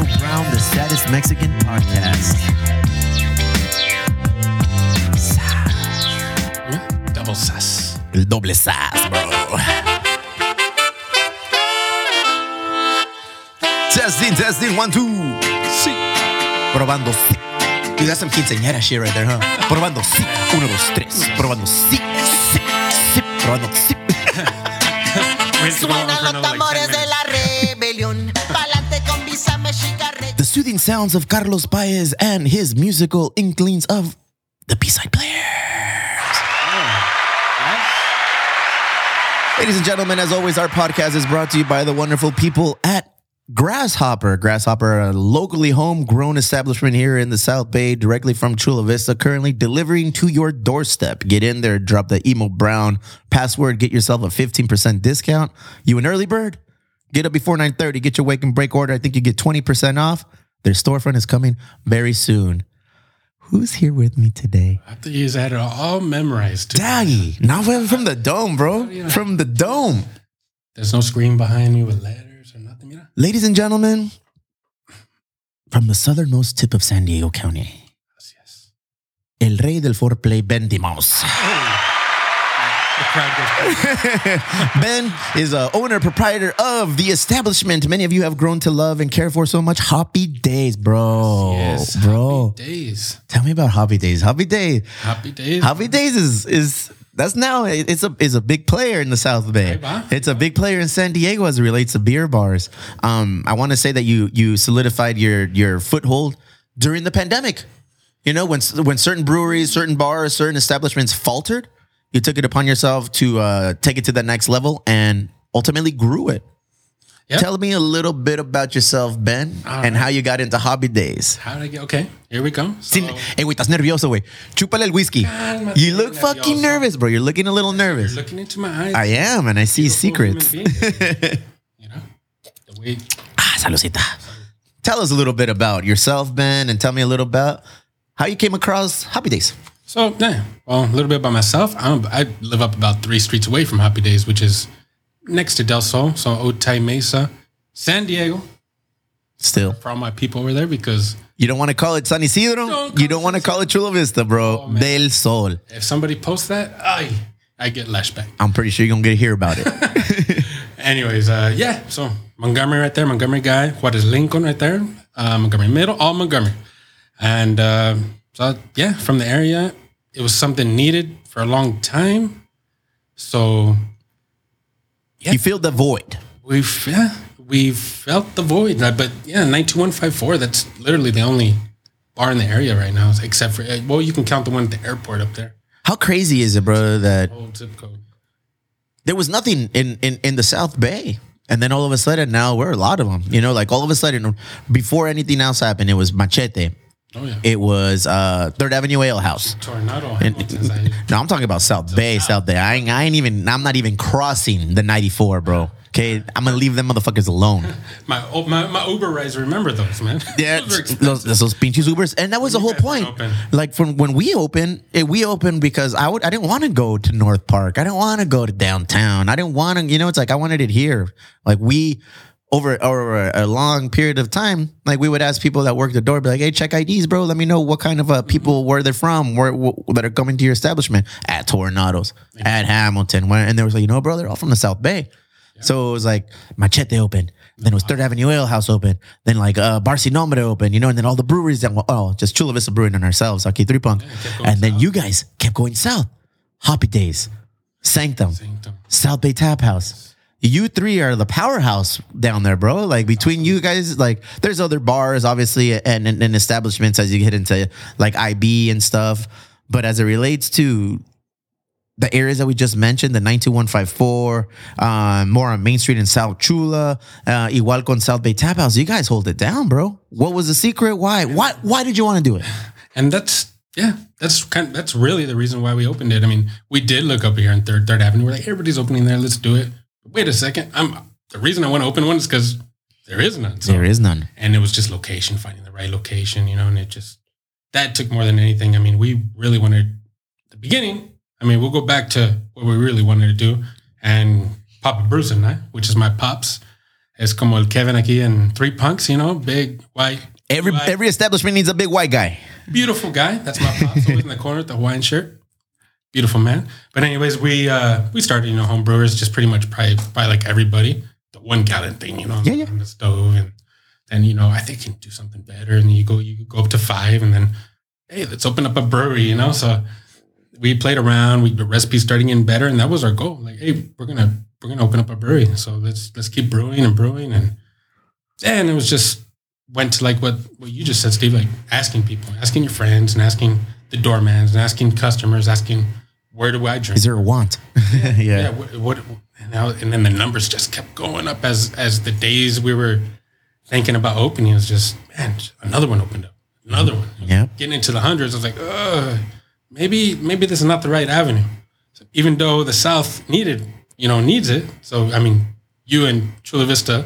Emo Brown, the saddest Mexican podcast. Double sus. El doble sass, bro. Testing, testing, one, two. Sí. Probando sí. Dude, that's some quinceañera shit right there, huh? Probando sí. Uno, dos, tres. Probando sí. Sí. Sí. Probando sí. Suenan los another like 10 tambores soothing sounds of Carlos Paez and his musical inklings of the B-side players. Ladies and gentlemen, as always, our podcast is brought to you by the wonderful people at Grasshopper. Grasshopper, a locally homegrown establishment here in the South Bay, directly from Chula Vista, currently delivering to your doorstep. Get in there, drop the emo brown password, get yourself a 15% discount. You an early bird? Get up before 9:30, get your wake and break order. I think you get 20% off. Their storefront is coming very soon. Who's here with me today? I think he's had it all memorized. Daggy. Not from the dome, bro. From the dome. There's no screen behind me with letters or nothing. Mira. Ladies and gentlemen, from the southernmost tip of San Diego County, Yes, yes. El Rey del Foreplay, Ben Dimos. The crowd goes, ben is a owner, proprietor of the establishment many of you have grown to love and care for so much. Happy Days, bro. yes, bro. Happy days. Tell me about Happy Days. Happy Days. Happy days. Hoppy Days is is that's now it's a is a big player in the South Bay. It's a big player in San Diego as it relates to beer bars. Um, I want to say that you you solidified your your foothold during the pandemic. You know when when certain breweries, certain bars, certain establishments faltered, you took it upon yourself to uh, take it to the next level and ultimately grew it. Yep. Tell me a little bit about yourself, Ben, and how you got into Hobby Days. How did I get? Okay, here we go. So, Sin, hey, güey, estás nervioso, güey. Chúpale el whiskey. Cálmate, You look fucking nervous, bro. You're looking a little nervous. looking into my eyes. I am, and I see secrets. you know, the way Ah, saludcita. Tell us a little bit about yourself, Ben, and tell me a little about how you came across Happy Days. So yeah, well, a little bit about myself. I'm, I live up about three streets away from Happy Days, which is next to Del Sol, so Otay Mesa, San Diego. Still, For all my people over there, because you don't want to call it San Isidro. Don't you don't want to call it Chula Vista, bro. Oh. Del Sol. if somebody posts that, I I get lashed back. I'm pretty sure you're gonna get to hear about it. Anyways, uh, yeah. So Montgomery right there, Montgomery guy. What is Lincoln right there? Uh, Montgomery Middle, all Montgomery. And uh, so yeah, from the area, it was something needed for a long time. So yeah. You feel the void. we've yeah, we felt the void. But yeah, nine two one five four. That's literally the only bar in the area right now, except for uh, well, you can count the one at the airport up there. How crazy is it, bro, that Old zip code. there was nothing in, in, in the South Bay. And then all of a sudden, now we're a lot of them. You know, like all of a sudden, before anything else happened, it was Machete. Oh yeah, It was uh, Third Avenue Ale House. tornado. No, I'm talking about South Bay, South Bay. I ain't, I ain't even, I'm not even crossing the 94, bro. Okay. I'm going to leave them motherfuckers alone. My, oh, my my Uber rides remember those man. Yeah. Those those, those pinches Ubers. And that was the whole point. Like from when we opened, eh, we opened because I would, I didn't want to go to North Park. I didn't want to go to downtown. I didn't want to, you know, it's like I wanted it here. Like we, over over a long period of time, like we would ask people that work the door, be like, "Hey, check IDs, bro. Let me know what kind of uh, people where they're from, where wh- that are coming to your establishment at Tornados, at Hamilton." Where, and they were like, "You know, bro, they're all from the South Bay." So it was like Machete open, then it was Third Avenue Ale House open, then like uh Bar Sin Nombre open, you know, and then all the breweries that were, oh, just Chula Vista Brewing and ourselves, okay, three punk, and then you guys kept going south, Hoppy Days, Sanctum, Sanctum. South Bay Tap House. You three are the powerhouse down there, bro. Like between you guys, like there's other bars, obviously, and, and, and establishments as you get into like IB and stuff. But as it relates to the areas that we just mentioned, the 92154, uh, more on Main Street in South Chula, uh, igual con South Bay Tap House, you guys hold it down, bro. What was the secret? Why? Why? Why did you want to do it? and that's yeah, that's kind. that's really the reason why we opened it. I mean, we did look up here in Third Third Avenue. We're like, everybody's opening there. Let's do it. Wait a second. I'm the reason I want to open one is because there is none. So, There is none. and it was just location, finding the right location. You know, and it just that took more than anything. I mean, we really wanted the beginning. I mean, we'll go back to what we really wanted to do, and Papa Bruce and I, which is my pops, Es como el Kevin aquí in Three Punks, you know, big white. Every white, every establishment needs a big white guy. beautiful guy. That's my pops always in the corner with the Hawaiian shirt. Beautiful man. But anyways, we uh we started, you know, home brewers just pretty much probably by like everybody. The one gallon thing, you know, on, Yeah, yeah. on the stove and then you know, I think you can do something better and you go you go up to five and then hey, let's open up a brewery, you know. So we played around, we the recipes starting getting better, and that was our goal. Like, hey, we're gonna we're gonna open up a brewery. So let's let's keep brewing and brewing and and it was just went to like what what you just said, Steve, like asking people, asking your friends and asking the doormans and asking customers, asking where do I drink? Is there a want? yeah. yeah, what, what and, now, and then the numbers just kept going up as as the days we were thinking about opening. It was just man, another one opened up, another one. Mm-hmm. Yeah. getting into the hundreds. I was like, Ugh, maybe maybe this is not the right avenue. So even though the South needed, you know, needs it. So I mean, you and Chula Vista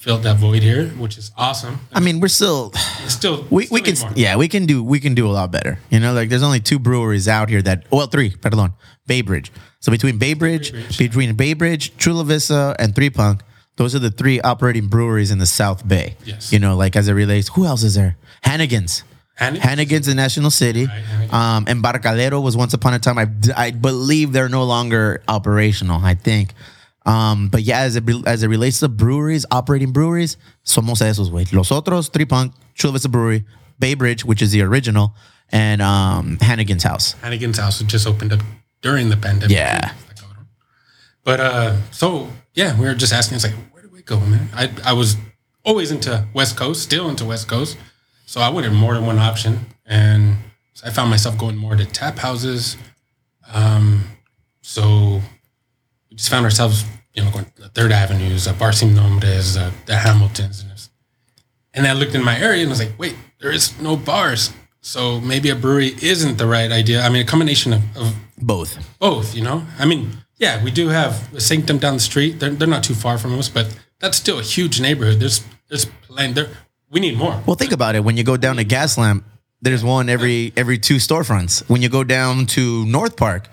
filled that void here, which is awesome. I mean, we're still It's still we, still we can more. yeah we can do we can do a lot better. You know, like there's only two breweries out here that well three, pardon, Bay Bridge. So between Bay Bridge, Bay Bridge. between Bay Bridge, Chula Vista, and Three Punk, those are the three operating breweries in the South Bay. Yes. You know, like as it relates, who else is there? Hannigan's. Hannigan's. Hannigan's in National City. Right. Um, Embarcadero was once upon a time. I, I believe they're no longer operational. I think. Um, but yeah, as it as it relates to breweries, operating breweries, somos esos, güey. Los otros, Three Punk, Chula Vista Brewery, Bay Bridge, which is the original, and um, Hannigan's House. Hannigan's house just opened up during the pandemic. Yeah. But uh, so yeah, we were just asking. It's like, where do we go, man? I I was always into West Coast, still into West Coast, so I wanted more than one option, and so I found myself going more to tap houses. Um, so we just found ourselves, you know, going to the Third Avenues, uh, Bar Sin Nombres, uh, the Hamiltons, and I looked in my area and was like, wait, there is no bars. So maybe a brewery isn't the right idea. I mean, a combination of, of Both. both, you know? I mean, yeah, we do have a Sanctum down the street. They're, they're not too far from us, but that's still a huge neighborhood. There's there's plenty there. We need more. Well, think about it. When you go down to Gaslamp, there's one every every two storefronts. When you go down to North Park,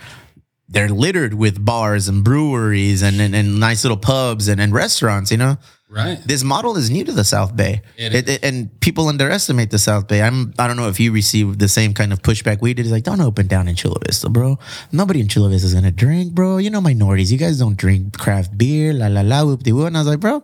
they're littered with bars and breweries and and, and nice little pubs and, and restaurants. You know, Right. this model is new to the South Bay, It It- it- and people underestimate the South Bay. I'm I don't know if you received the same kind of pushback we did. It's like don't open down in Chula Vista, bro. Nobody in Chula Vista is gonna drink, bro. You know minorities. You guys don't drink craft beer, la la la, whoop de whoop. And I was like, bro.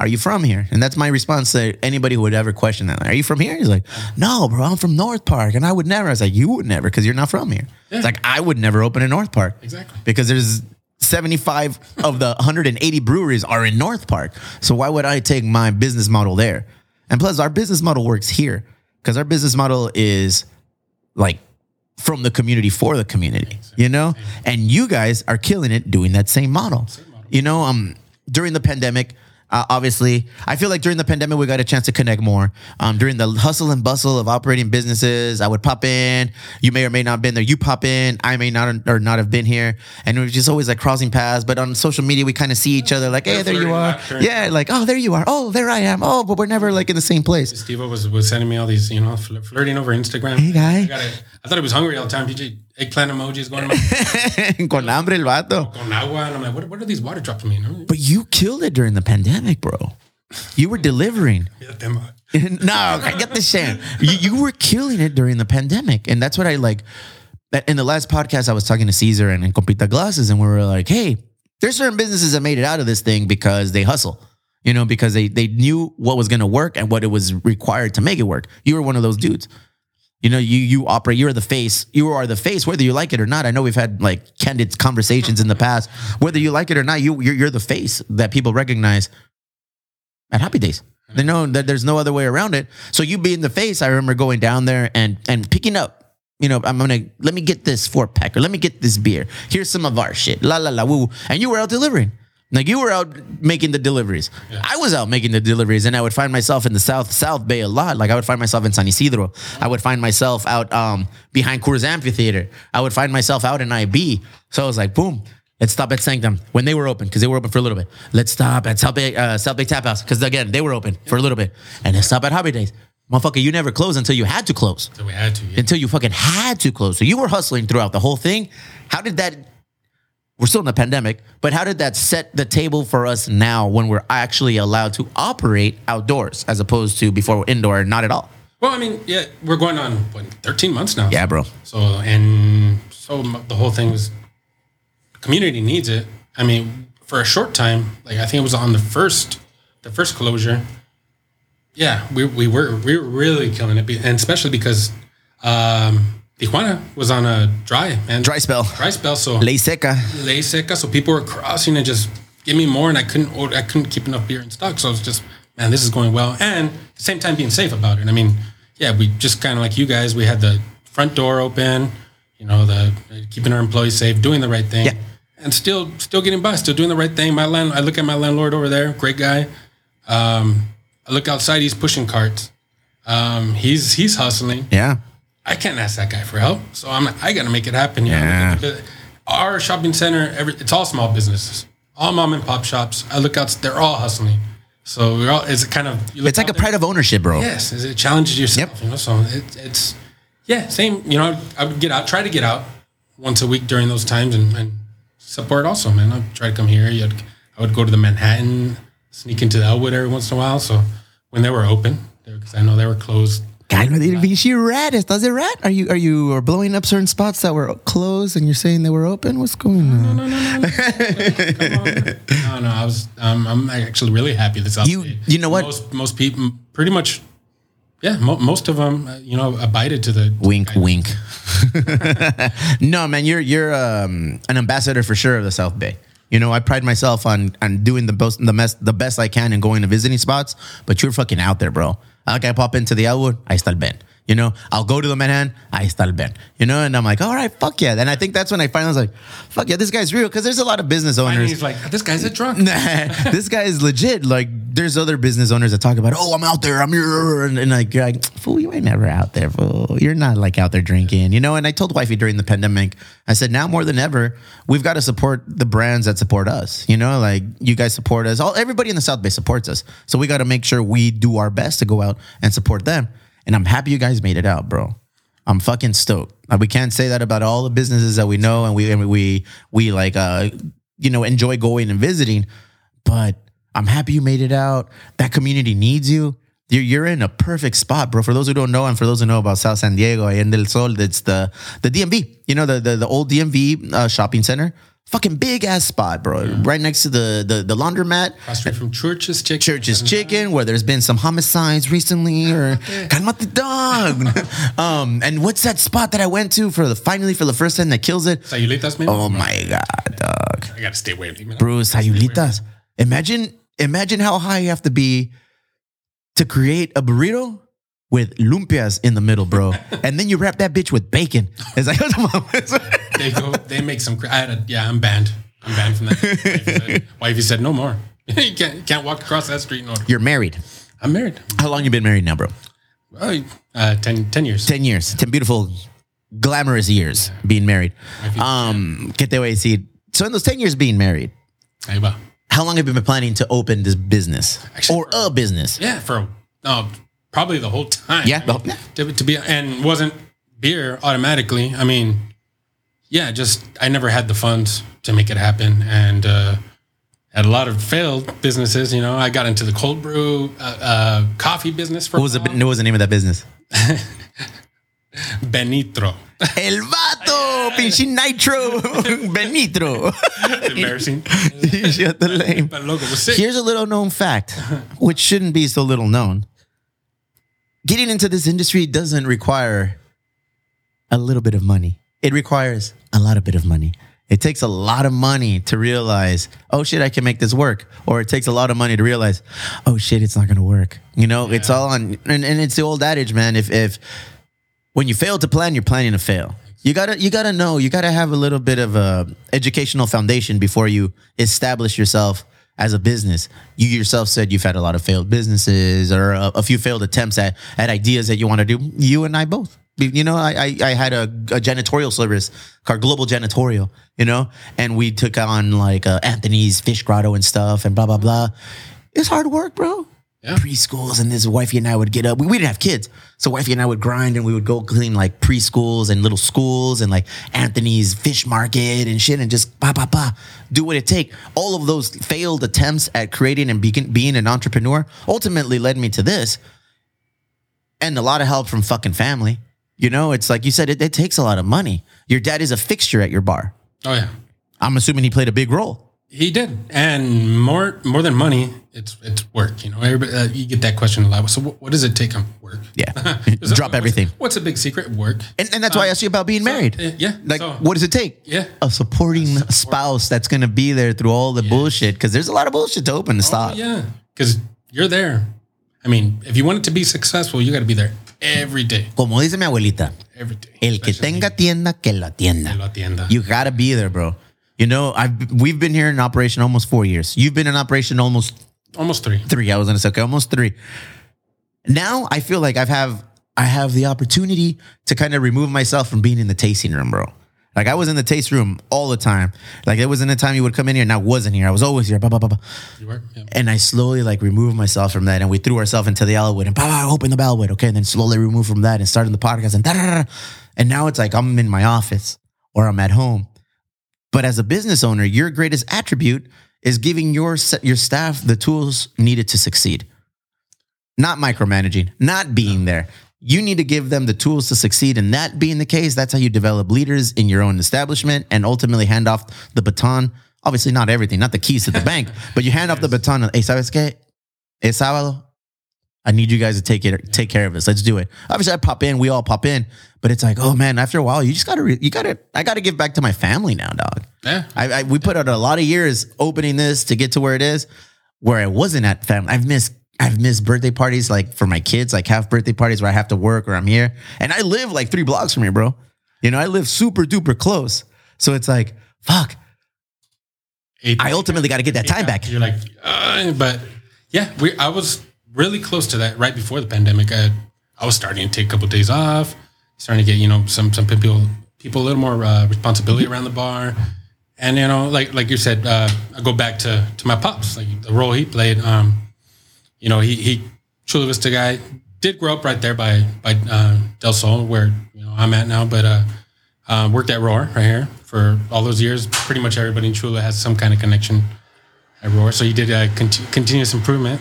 Are you from here? And that's my response to anybody who would ever question that. Are you from here? He's like, No, bro, I'm from North Park, and I would never. I was like, You would never because you're not from here. It's like I would never open in North Park Exactly. because there's 75 of the 180 breweries are in North Park. So why would I take my business model there? And plus, our business model works here because our business model is like from the community for the community, you know? And you guys are killing it doing that same model. You know, um, during the pandemic, uh, obviously, I feel like during the pandemic we got a chance to connect more. Um, during the hustle and bustle of operating businesses, I would pop in. You may or may not have been there. You pop in. I may not or not have been here, and it was just always like crossing paths. But on social media, we kind of see each other like, "Hey, there you are." Yeah, like, "Oh, there you are." "Oh, there I am." "Oh, but we're never like in the same place." Steve was was sending me all these, you know, fl- flirting over Instagram. Hey, guy. I. I thought he was hungry all the time. DJ eggplant emojis going on Con hambre el vato. con agua, and I'm like, what, what are these water drops mean? No, But you killed it during the pandemic, bro. You were delivering. Uh, no, I get the shit. You, you were killing it during the pandemic, and that's what I like. In the last podcast, I was talking to Caesar and, and Compita Glasses, and we were like, "Hey, there's certain businesses that made it out of this thing because they hustle, you know, because they they knew what was going to work and what it was required to make it work. You were one of those dudes." You know, you you operate. You're the face. You are the face, whether you like it or not. I know we've had like candid conversations in the past. Whether you like it or not, you you're, you're the face that people recognize at Happy Days. They know that there's no other way around it. So you being the face, I remember going down there and and picking up. You know, I'm gonna let me get this four pack or let me get this beer. Here's some of our shit. La la la woo. And you were out delivering. Like you were out making the deliveries. I was out making the deliveries, and I would find myself in the South South Bay a lot. Like I would find myself in San Isidro. I would find myself out um, behind Coors Amphitheater. I would find myself out in IB. So I was like, boom. Let's stop at Sanctum when they were open because they were open for a little bit. Let's stop at South Bay, uh, South Bay Tap House because again they were open for a little bit, and let's stop at Hobby Days. Motherfucker, you never closed until you had to close So we had to. Yeah. until you fucking had to close. So you were hustling throughout the whole thing. How did that? We're still in the pandemic, but how did that set the table for us now when we're actually allowed to operate outdoors as opposed to before we're indoor, not at all? Well, I mean, yeah, we're going on what, 13 months now. Yeah, bro. So and so the whole thing was community needs it. I mean, for a short time, like I think it was on the first the first closure. Yeah, we we were we were really killing it, and especially because um, Tijuana was on a dry and Dry spell. dry spell. So Ley seca. ley seca, so people were crossing and just give me more, and I couldn't order, I couldn't keep enough beer in stock. So it's just, man, this is going well, and at the same time being safe about it. I mean, yeah, we just kind of like you guys, we had the front door open, you know, the keeping our employees safe, doing the right thing, Yeah. and still still getting by, still doing the right thing. My land, I look at my landlord over there, great guy. Um, I look outside, he's pushing carts. Um, he's he's hustling. Yeah. I can't ask that guy for help. So I'm like, I got to make it happen. You Yeah. Our shopping center, every, it's all small businesses, all mom and pop shops. I look out, they're all hustling. So we're all, it's kind of, you look It's like a there- pride of ownership, bro. Yes, it challenges yourself. Yep. You know, so it, it's, yeah, same. You know, I would get out, try to get out once a week during those times and, and support also, man. I'd try to come here. You'd, I would go to the Manhattan, sneak into the Elwood every once in a while. So when they were open, because I know they were closed. Cálmate, pinche rat. ¿Estás de rat? Are you are you are blowing up certain spots that were closed and you're saying they were open? What's going on? No, no, no, no. no, no, I was. Um, I'm actually really happy this. You- you know what? Most most people, pretty much, yeah, mo- most of them, uh, you know, abided to the Wink, wink. no, man, you're you're um, an ambassador for sure of the South Bay. You know, I pride myself on on doing the best the best the best I can and going to visiting spots. But you're fucking out there, bro. Like I pop into the Elwood, I está el. You know, I'll go to the Manhattan, I está el Ben. You know, and I'm like, all right, fuck yeah. And I think that's when I finally was like, fuck yeah, this guy's real because there's a lot of business And owners. he's like, this guy's a drunk. this guy is legit. Like, there's other business owners that talk about, oh, I'm out there, I'm here, and, and like, you're like, fool, you ain't never out there, fool. You're not like out there drinking, you know. And I told wifey during the pandemic, I said, now more than ever, we've got to support the brands that support us. You know, like you guys support us. All everybody in the South Bay supports us, so we got to make sure we do our best to go out and support them. And I'm happy you guys made it out, bro. I'm fucking stoked. Uh, we can't say that about all the businesses that we know and we and we we like uh you know enjoy going and visiting, but I'm happy you made it out. That community needs you. You're, you're in a perfect spot, bro. For those who don't know, and for those who know about South San Diego, in del Sol, it's the the DMV. You know the the, the old DMV uh, shopping center. Fucking big ass spot, bro. Right next to the the, the laundromat. Across street from Church's Chicken. Church's Chicken, where there's been some homicides recently, or calmate dog. um, and what's that spot that I went to for the finally for the first time that kills it? Sayulitas, maybe? Oh my god, dog, I gotta stay away from you. Bruce Sayulitas. Imagine, imagine how high you have to be to create a burrito with lumpias in the middle, bro, and then you wrap that bitch with bacon. It's like, They go, they make some. I had a, yeah, I'm banned. I'm banned from that. Wifey said, wifey said no more. you can't, can't walk across that street no. you're married. I'm married. How long you been married now, bro? Oh, uh, 10, 10 years. 10 years 10 beautiful glamorous years being married um te voy a decir so in those 10 years being married Ahí va. how long have you been planning to open this business Actually, or a business Yeah, for no, probably the whole time. Yeah, I mean, the- to, to be and wasn't beer automatically. I mean, yeah, just I never had the funds to make it happen, and uh, had a lot of failed businesses. You know, I got into the cold brew uh, uh, coffee business for what was the what was the name of that business Benitro. el vato pinche nitro benitro Embarrassing. Shut the lame. But logo was sick. Here's a little known fact, which shouldn't be so little known. Getting into this industry doesn't require a little bit of money. It requires a lot of bit of money. It takes a lot of money to realize, oh shit, I can make this work. Or it takes a lot of money to realize, oh shit, it's not gonna work. You know, it's all on and, and it's the old adage, man. If if when you fail to plan, you're planning to fail. You gotta you gotta know, you gotta have a little bit of a educational foundation before you establish yourself as a business. You yourself said you've had a lot of failed businesses or a, a few failed attempts at, at ideas that you want to do. You and I both. You know, I, I, I had a, a janitorial service called Global Janitorial, you know, and we took on like uh, Anthony's Fish Grotto and stuff and blah, blah, blah. It's hard work, bro. Yeah. preschools, and this wifey and I would get up. We, we didn't have kids, so wifey and I would grind, and we would go clean like preschools and little schools and like Anthony's fish market and shit, and just pa pa pa do what it take. All of those failed attempts at creating and begin, being an entrepreneur ultimately led me to this, and a lot of help from fucking family. You know, it's like you said, it, it takes a lot of money. Your dad is a fixture at your bar. Oh yeah, I'm assuming he played a big role. He did, and more more than money, it's it's work. You know, everybody, uh, you get that question a lot. So what, what does it take on work? Yeah. That- Drop everything. What's, what's a big secret? Work. And, and that's why I asked you about being married. uh, yeah, Like, so- what does it take? Yeah. A supporting spouse that's going to be there through all the bullshit. Because there's a lot of bullshit to open to stop. Oh, yeah, because you're there. I mean, if you want it to be successful, you got to be there every day. Como dice mi abuelita, Every day. el que tenga tienda, que la tienda. que lo atienda. You got to be there, bro. You know, I've we've been here in operation almost four years. You've been in operation almost Almost three. three. I was gonna say okay, almost three. Now I feel like I've have I have the opportunity to kind of remove myself from being in the tasting room, bro. Like I was in the taste room all the time. Like there wasn't a time you would come in here and I wasn't here. I was always here. Blah, blah, blah, blah. You were. Yeah. And I slowly like removed myself from that, and we threw ourselves into the Elwood and bah, bah, open the Bellwood, okay, and then slowly remove from that and started the podcast and da da. da. And now it's like I'm in my office or I'm at home. But as a business owner, your greatest attribute is giving your your staff the tools needed to succeed. Not micromanaging, not being there. You need to give them the tools to succeed. And that being the case, that's how you develop leaders in your own establishment and ultimately hand off the baton. Obviously, not everything, not the keys to the bank, but you hand off the baton. Hey, ¿sabes qué? Es sábado. I need you guys to take it, take care of this. Let's do it. Obviously, I pop in. We all pop in, but it's like, oh man, after a while, you just gotta, re- you gotta, I gotta give back to my family now, dog. Yeah. I, I we put out a lot of years opening this to get to where it is, where I wasn't at family. I've missed I've missed birthday parties like for my kids, like half birthday parties where I have to work or I'm here, and I live like three blocks from here, bro. You know, I live super duper close, so it's like fuck. Eight- I ultimately got to get that time back. You're like, uh, but yeah, we. I was really close to that right before the pandemic. I, I was starting to take a couple days off, starting to get you know some some people people a little more uh, responsibility around the bar, and you know like like you said, uh, I go back to to my pops, like the role he played. Um, you know, he he truly was the guy did grow up right there by by uh, Del Sol, where you know I'm at now, but uh, uh, worked at Roar right here for all those years. Pretty much everybody in Chula has some kind of connection at Roar. So he did a conti- continuous improvement,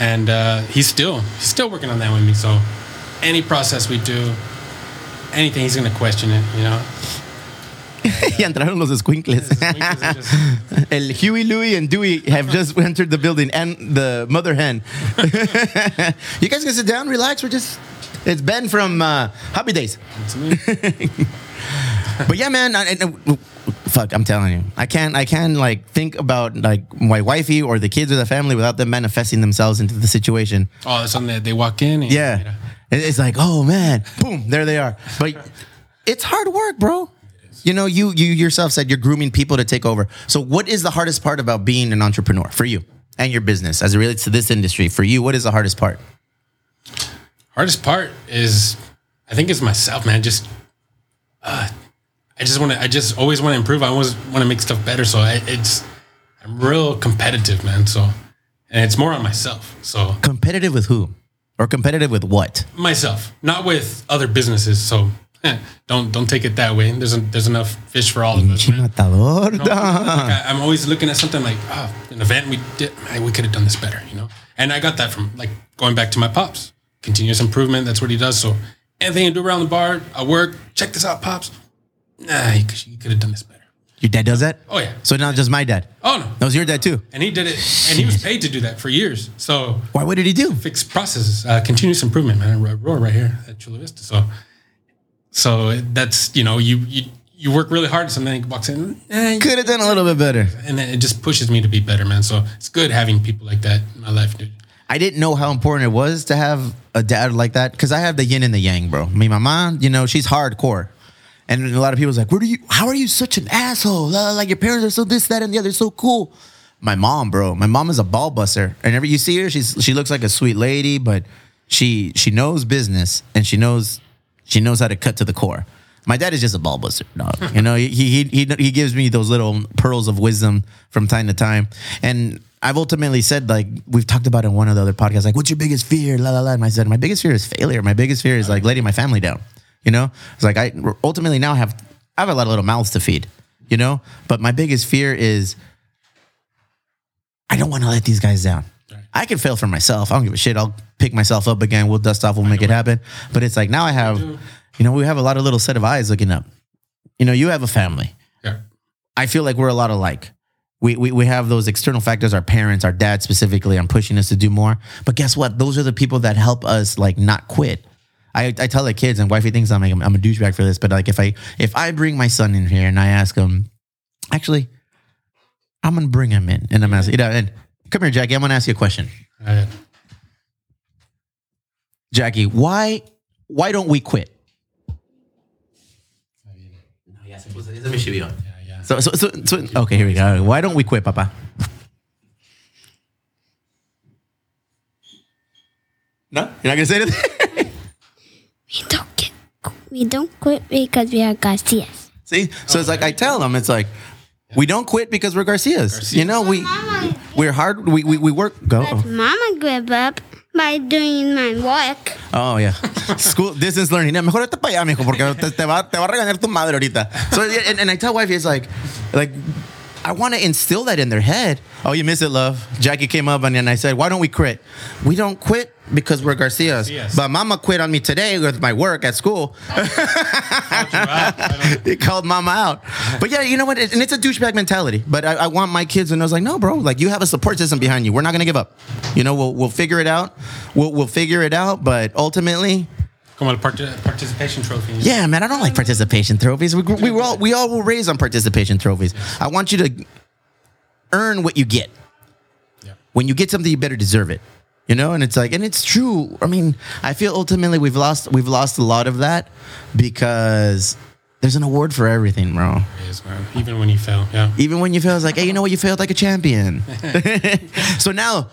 and uh, he's still he's still working on that with me. So any process we do, anything he's gonna question it. You know, y entraron los squinkles. El Huey, Louie, and Dewey have just entered the building, and the mother hen. you guys can sit down, relax. We're just. It's Ben from uh, Happy Days. But yeah, man, I, I- fuck, I'm telling you, I can't, I can't like think about like my wifey or the kids or the family without them manifesting themselves into the situation. oh, it's something that they walk in. And, Yeah, it's like, oh man, boom, there they are. But it's hard work, bro. You know, you you yourself said you're grooming people to take over. So, what is the hardest part about being an entrepreneur for you and your business as it relates to this industry? For you, what is the hardest part? hardest part is I think it's myself, man. Just uh, I just want to. I just always want to improve. I always want to make stuff better. So I, it's I'm real competitive, man. So and it's more on myself. So Competitive with who, or competitive with what? myself, not with other businesses. So eh, don't don't take it that way. There's a, there's enough fish for all of us. Matador. Like, I, I'm always looking at something like, oh, an event we did, man, we could have done this better, you know. And I got that from like going back to my pops, continuous improvement. That's what he does. So anything you do around the bar, I work. Check this out, pops. Nah, you could have done this better. Your dad does that? Oh yeah. So not just my dad. Oh no. That was your dad too. And he did it, and he was paid to do that for years. So Why? What did he do? fix processes, uh, continuous improvement, man. Roar right here at Chula Vista. So, so that's you know you you you work really hard, something walks in, eh, Could have done a little bit better. and then it just pushes me to be better, man. So it's good having people like that in my life, dude. I didn't know how important it was to have a dad like that because I have the yin and the yang, bro. Me, my mom, you know, she's hardcore. And a lot of people's like, where do you, how are you such an asshole? Like your parents are so this, that, and the other, so cool. My mom, bro, my mom is a ball buster. And every you see her, she's she looks like a sweet lady, but she she knows business and she knows she knows how to cut to the core. My dad is just a ball buster. No, you know, he, he he he gives me those little pearls of wisdom from time to time, and I've ultimately said like we've talked about in one of the other podcasts, like what's your biggest fear? La la la. And I said my biggest fear is failure. My biggest fear is like letting my family down. You know, it's like I ultimately now have I have a lot of little mouths to feed. You know, but my biggest fear is I don't want to let these guys down. I can fail for myself. I don't give a shit. I'll pick myself up again. We'll dust off. We'll make it happen. But it's like now I have, you know, we have a lot of little set of eyes looking up. You know, you have a family. Yeah. I feel like we're a lot alike. We, we, we have those external factors, our parents, our dad specifically, on pushing us to do more. But guess what? Those are the people that help us like not quit. I, I tell the kids, and wifey thinks I'm like I'm a douchebag for this, but like if I if I bring my son in here and I ask him, actually, I'm gonna bring him in, and I'm asking, you know, and come here, Jackie, I'm gonna ask you a question. Jackie, why why don't we quit? yeah, So, so, so, so okay, here we go. Why don't we quit, Papa? No, you're not gonna say anything. We don't get, we don't quit because we are Garcias. See, so it's like I tell them, it's like we don't quit because we're Garcias. You know, we we're hard. We we, we work. Go. Mama grew up by doing my work. Oh yeah, school distance learning. Ya, Mejor vete para allá, mijo, porque te, te va te va a regañar tu madre ahorita. So and, and I tell wifey, it's like, like I want to instill that in their head. Oh, you miss it, love. Jackie came up and then I said, why don't we quit? We don't quit because we're Garcias. Garcias. But Mama quit on me today with my work at school. he called Mama out. But yeah, you know what? And it's a douchebag mentality. But I, I want my kids, and I was like, no, bro. Like you have a support system behind you. We're not gonna give up. You know, we'll we'll figure it out. We'll we'll figure it out. But ultimately, Como on, parti- participation trophies. yeah, man, I don't like participation trophies. We, we were all we all were raised on participation trophies. I want you to earn what you get. Yeah. When you get something, you better deserve it. You know, and it's like, and it's true. I mean, I feel ultimately we've lost we've lost a lot of that because there's an award for everything, bro. Is, man. Even when you fail. Yeah. Even when you fail, it's like, hey, you know what? You failed like a champion. so now,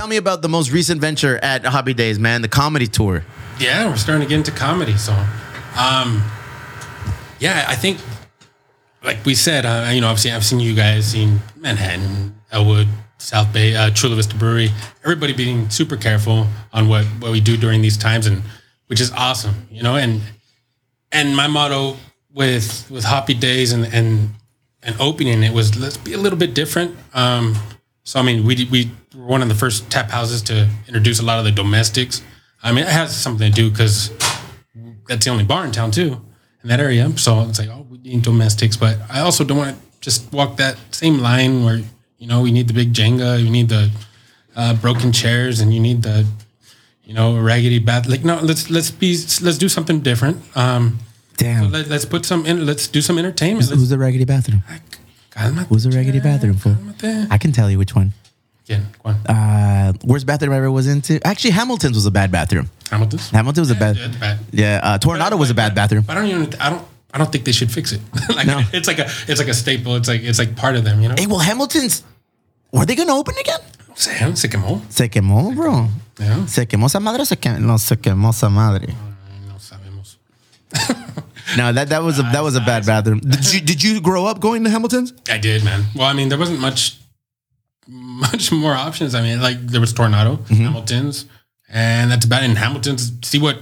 tell me about the most recent venture at Hobby Days, man, the comedy tour. Yeah, we're starting to get into comedy. So, um, yeah, I think, like we said, uh, you know, obviously I've seen you guys, seen Manhattan, Elwood, South Bay, uh, Chula Vista Brewery. Everybody being super careful on what what we do during these times, and which is awesome, you know. And and my motto with with Hoppy Days and and and opening it was let's be a little bit different. Um, so I mean, we we were one of the first tap houses to introduce a lot of the domestics. I mean, it has something to do because that's the only bar in town too, in that area. So it's like, oh, we need domestics, but I also don't want to just walk that same line where you know we need the big Jenga, you need the uh, broken chairs, and you need the you know raggedy bath. Like no, let's let's be let's do something different. Um, Damn. let, let's put some in. Let's do some entertainment. Who's the raggedy bathroom? Cálmate, Who's the raggedy bathroom for? cálmate. I can tell you which one. Again, go. Uh, worst bathroom I ever was into. Actually, Hamilton's was a bad bathroom. Hamilton's. Hamilton was a bad. Yeah, bad. Yeah, uh, Tornado was a bad bathroom. But I don't even. I don't. I don't think they should fix it. like No. it's like a. It's like a staple. It's like it's like part of them. You know. Hey, well, Hamilton's. Were they gonna open again? Se quemó. Se quemó, bro. Yeah. Se quemó esa madre. Se quemó. No, se quemó esa madre. No sabemos. No, that that was a that was a bad bathroom. Did you did you grow up going to Hamilton's? I did, man. Well, I mean, there wasn't much, much more options. I mean, like there was Tornado, Mm-hmm. Hamilton's, and that's about it. And Hamilton's. See what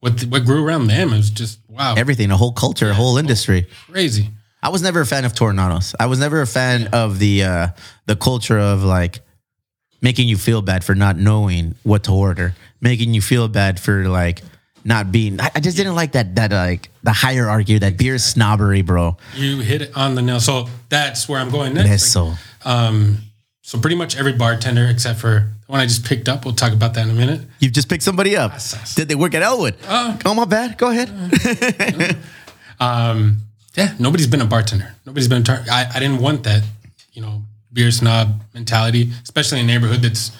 what what grew around them. It was just wow, Everything, a whole culture, a whole industry. crazy. I was never a fan of tornadoes. I was never a fan of the uh, the culture of like making you feel bad for not knowing what to order, making you feel bad for like not being. I, I just didn't like that that like the hierarchy, that beer snobbery, bro. You hit it on the nail. So that's where I'm going next. Eso. Um, so pretty much every bartender except for the one I just picked up. We'll talk about that in a minute. You've just picked somebody up. Did they work at Elwood? Uh, oh my bad. Go ahead. Um, yeah, nobody's been a bartender. Nobody's been. A tar- I, I didn't want that, you know, beer snob mentality, especially in a neighborhood that's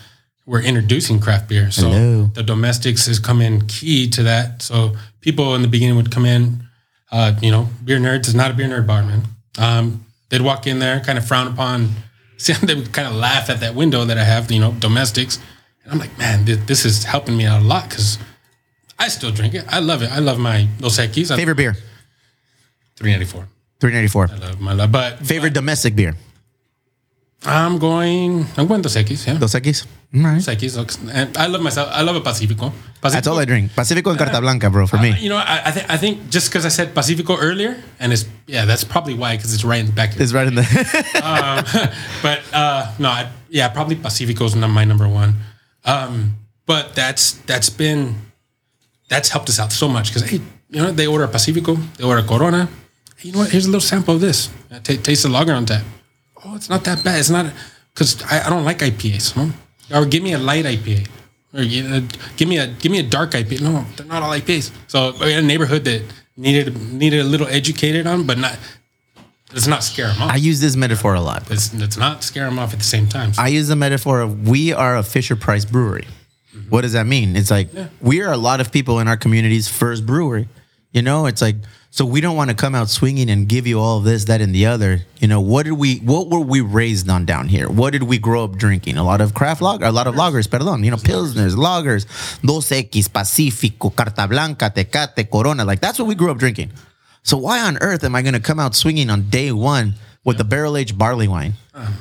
we're introducing craft beer. So Hello. the domestics has come in key to that. So people in the beginning would come in, uh, you know, beer nerds is not a beer nerd bar, man. Um, they'd walk in there, kind of frown upon. See, they would kind of laugh at that window that I have, you know, domestics. And I'm like, man, this, this is helping me out a lot because I still drink it. I love it. I love my Dos Equis. Favorite beer? Three ninety four. Three ninety four. I love my love, but Favorite domestic beer? I'm going. I'm going Dos Equis. Yeah, Dos Equis. All right. Dos. And I love myself. I love a Pacifico. Pacifico That's all I drink. Pacifico and Carta Blanca, bro. For me, You know, I, I think I think just because I said Pacifico earlier, and it's yeah, that's probably why because it's right in the back. It's right in the. But uh, no, I, yeah, probably Pacifico's not my number one. Um, but that's that's been that's helped us out so much because hey, you know they order a Pacifico, they order a Corona. Hey, you know what? Here's a little sample of this. Uh, ta taste the lager on tap. Oh, it's not that bad. It's not because I, I don't like IPAs. Huh? Or give me a light IPA. Or you uh, know, give me a give me a dark IPA. No, they're not all IPAs. So we had a neighborhood that needed needed a little educated on, but not. Let's not scare them off. I use this metaphor a lot. Let's, let's not scare them off at the same time. So, I use the metaphor of we are a Fisher Price brewery. Mm-hmm. What does that mean? It's like we are a lot of people in our community's first brewery. You know, it's like so we don't want to come out swinging and give you all of this, that, and the other. You know, what did we? What were we raised on down here? What did we grow up drinking? A lot of craft lager, a lot of lagers, perdón. You know, pilsners, lagers, Dos Equis, Pacifico, Carta Blanca, Tecate, Corona. Like that's what we grew up drinking. So why on earth am I going to come out swinging on day one with the barrel aged barley wine,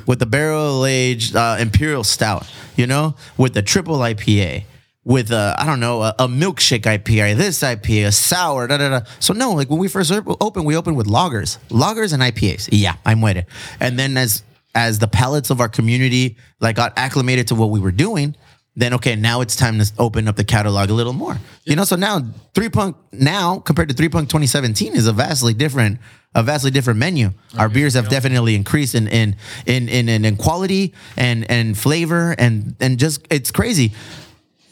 with the barrel aged uh, imperial stout, you know, with the triple IPA, with a I don't know a, a milkshake IPA, this IPA, a sour, da da da. So no, like when we first op- opened, we opened with lagers, lagers and IPAs. Yeah, I'm with it. And then as as the palates of our community like got acclimated to what we were doing, then okay, now it's time to open up the catalog a little more. You know, so now three punk now compared to three punk 2017 is a vastly different, a vastly different menu. Our beers have definitely increased in in in in in, in quality and and flavor and and just it's crazy.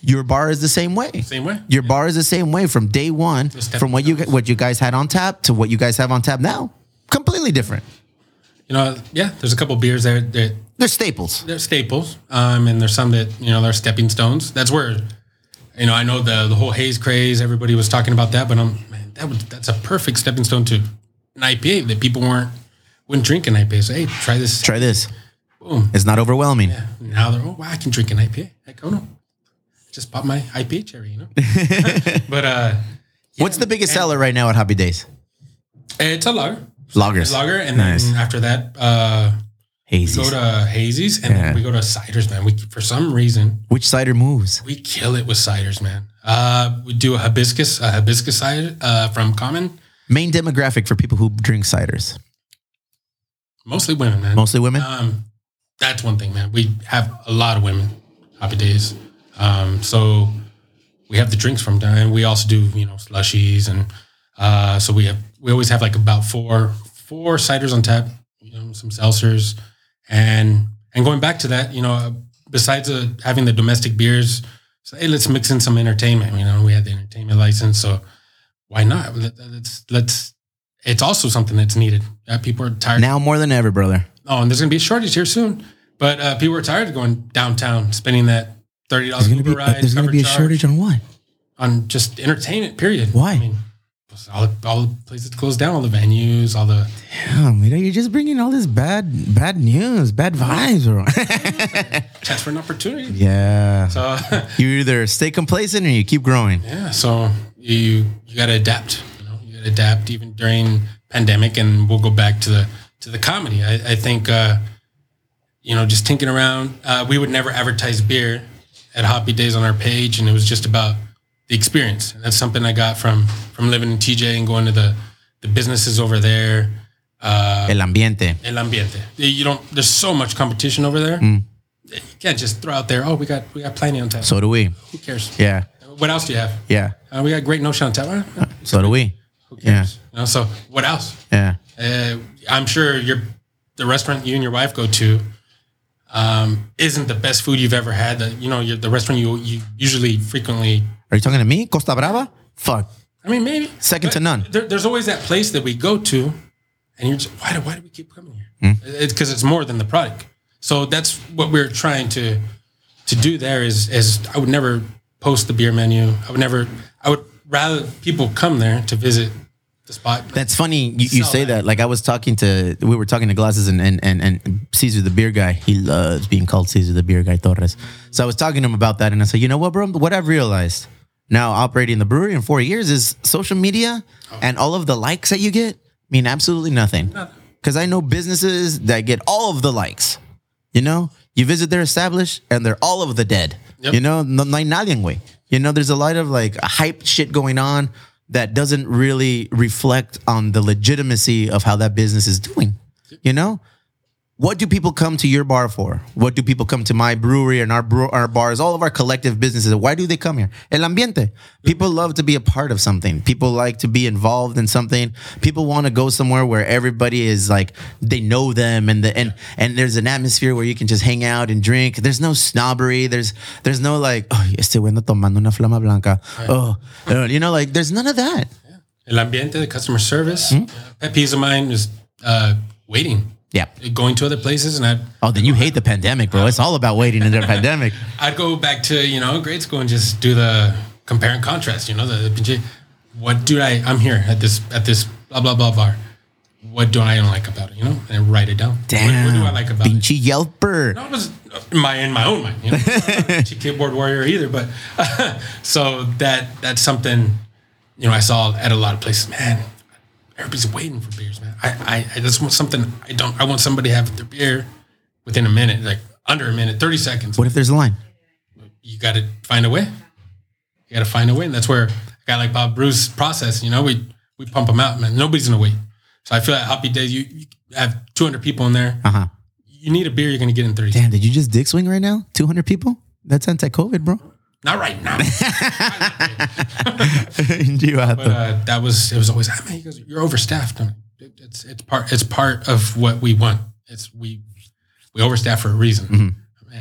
Your bar is the same way. Same way. Your bar is the same way from day one, from what you what you guys had on tap to what you guys have on tap now. Completely different. you know, yeah, there's a couple beers there that They're staples. they're staples, um, and there's some that you know they're stepping stones. That's where, you know, I know the the whole haze craze. Everybody was talking about that, but I'm man, that was that's a perfect stepping stone to an IPA that people weren't wouldn't drink an IPA. So hey, try this. Try this. Boom. It's not overwhelming. Yeah. Now they're oh wow, I can drink an IPA. Heck, oh no, just pop my IPA cherry, you know. but uh, What's the biggest seller right now at Happy Days? it's a lager. Lagers. Lager, and Nice. then after that, uh, Hazies. go to hazies, and Yeah. then we go to ciders, man. We for some reason Which cider moves? we kill it with ciders, man. Uh, we do a hibiscus, a hibiscus cider uh, from Common. Main demographic for people who drink ciders. Mostly women, man. Mostly women. Um, that's one thing, man. We have a lot of women. Happy days. Um, so we have the drinks from and we also do you know slushies, and uh, so we have we always have like about four four ciders on tap, you know, some seltzers, and and going back to that, you know, besides uh, having the domestic beers, so hey, let's mix in some entertainment. You know, we have the entertainment license, so why not? Let, let's let's. It's also something that's needed. Uh, people are tired. now more than ever, brother. Oh, and there's gonna be a shortage here soon. But uh, people are tired of going downtown, spending that thirty dollars Uber be, ride, there's gonna be a charge shortage on what? on just entertainment. Period. Why? I mean, all the, all the places closed down, all the venues, all the Damn, you know, you're just bringing all this bad, bad news, bad vibes. Bro. chance for an opportunity. yeah. So You either stay complacent or you keep growing. yeah, so you you got to adapt. You know, you got to adapt even during pandemic, and we'll go back to the to the comedy. I, I think uh, you know, just tinking around. Uh, we would never advertise beer at Hoppy Days on our page, and it was just about the experience. And that's something I got from from living in TJ and going to the the businesses over there. Uh, El ambiente. el ambiente. You don't. There's so much competition over there. Mm. You can't just throw out there. Oh, we got we got plenty on tap. So do we. Who cares? Yeah. What else do you have? Yeah. Uh, we got great notion on tap. Uh, So do we. Who Yeah. cares? You know, so what else? Yeah. Uh, I'm sure your the restaurant you and your wife go to um, isn't the best food you've ever had. The, you know, the restaurant you you usually frequently. Are you talking to me? Costa Brava? Fuck. I mean, maybe Second to none. There, there's always that place that we go to, and you're just why do why do we keep coming here? Hmm. It's because it's more than the product. So that's what we're trying to to do. There is is I would never post the beer menu. I would never. I would rather people come there to visit spot. That's funny. You, you say that. Like I was talking to, we were talking to Glasses and, and and and Caesar the beer guy. He loves being called Caesar the beer guy Torres. So I was talking to him about that, and I said, you know what, bro? What I've realized now operating the brewery in four years is social media and all of the likes that you get mean absolutely nothing. Because I know businesses that get all of the likes. You know, you visit their established and they're all of the dead. Yep. You know, no, no hay nadie, güey. You know, there's a lot of like hype shit going on that doesn't really reflect on the legitimacy of how that business is doing. You know, what do people come to your bar for? What do people come to my brewery and our brew, our bars, all of our collective businesses? Why do they come here? El ambiente. People love to be a part of something. People like to be involved in something. People want to go somewhere where everybody is like they know them and the and and there's an atmosphere where you can just hang out and drink. There's no snobbery. There's there's no like oh este anda tomando una flama blanca. Oh, you know like there's none of that. El ambiente, the customer service. Hmm? Pet peeves of mine is uh, waiting, Yeah. going to other places, and I'd Oh, then you hate the pandemic, bro. It's all about waiting in the pandemic. I'd go back to you know grade school and just do the compare and contrast. You know the, the what do I? I'm here at this at this blah blah blah bar. What do I don't like about it? You know, and write it down. Damn. What, do I like about it? Pinchy Yelper. No, it was in my in my own mind. You know, I'm not a keyboard warrior either, but so that that's something you know I saw at a lot of places. Man, everybody's waiting for beers, man. I I, I just want something. I don't. I want somebody to have their beer within a minute, like under a minute, thirty seconds. What if there's a line? You got to find a way. You got to find a way, and that's where a guy like Bob Bruce process. You know, we we pump them out, man. Nobody's gonna wait. So I feel like Hoppy Days, you, you have 200 people in there. Uh huh. You need a beer, you're gonna get in 30. Damn, did you just dick swing right now? 200 people? That's anti COVID, bro. Not right now. Hindi but vato. uh, that was it was always ah, man, he goes, you're overstaffed. Like, "It- it's it's part it's part of what we want. It's we we overstaff for a reason. Mm-hmm.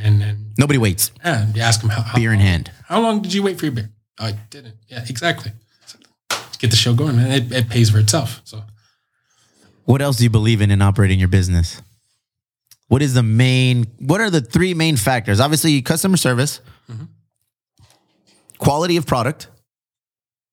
And and Nobody waits. yeah, you ask them how, how Beer in hand. How long did you wait for your beer? Oh, I didn't. Yeah, exactly. Get the show going, man. It, it pays for itself. So What else do you believe in in operating your business? What is the main, what are the three main factors? Obviously, customer service, quality of product,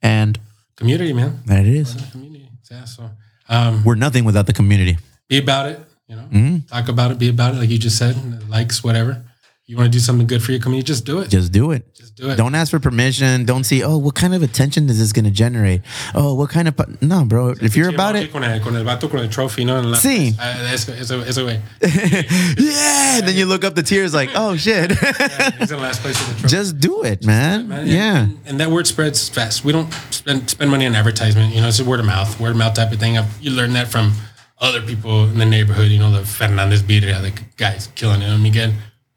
and community, man. that it is. Community. Yeah. So um, We're nothing without the community. be about it. You know, Mm-hmm. talk about it. Be about it, like you just said. Likes, whatever. You want to do something good for your community, just do it. Just do it. Just do it. Don't ask for permission. Don't see, oh, what kind of attention is this going to generate? Oh, what kind of, pu-" no, bro. If you're about it, Con el, con el vato con el trophy, ¿no? La- Sí. Ah, eso, eso, eso, yeah. Then you look up the tears like, oh, shit. He's in last place with the trophy. Just do it, man. Man, Yeah. And, and that word spreads fast. We don't spend spend money on advertisement. You know, it's a word of mouth, word of mouth type of thing. I've, you learn that from other people in the neighborhood. You know, the Fernandez Birria, the guy's killing it. Miguel,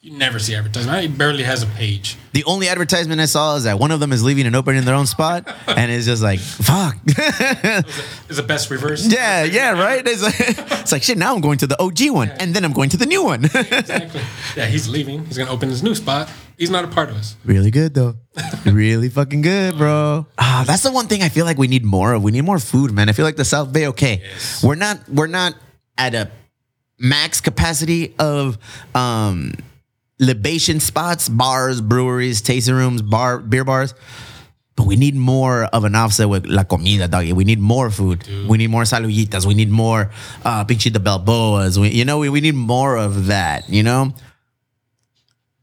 you never see advertisement. It barely has a page. The only advertisement I saw is that one of them is leaving and opening their own spot, and it's just like, fuck. It's the best reverse. yeah, yeah, right. It's like, it's like shit. Now I'm going to the OG one, and then I'm going to the new one. Exactly. Yeah, he's leaving. He's gonna open his new spot. He's not a part of us. really good though, really fucking good, bro. Ah, that's the one thing I feel like we need more of. We need more food, man. I feel like the South Bay. Okay, Yes. we're not we're not at a max capacity of um libation spots, bars, breweries, tasting rooms, bar beer bars. But we need more of an offset with la comida, doggy. We need more food. We need more saluditas. We need more uh pinche de balboas. We, you know, we, we need more of that, you know?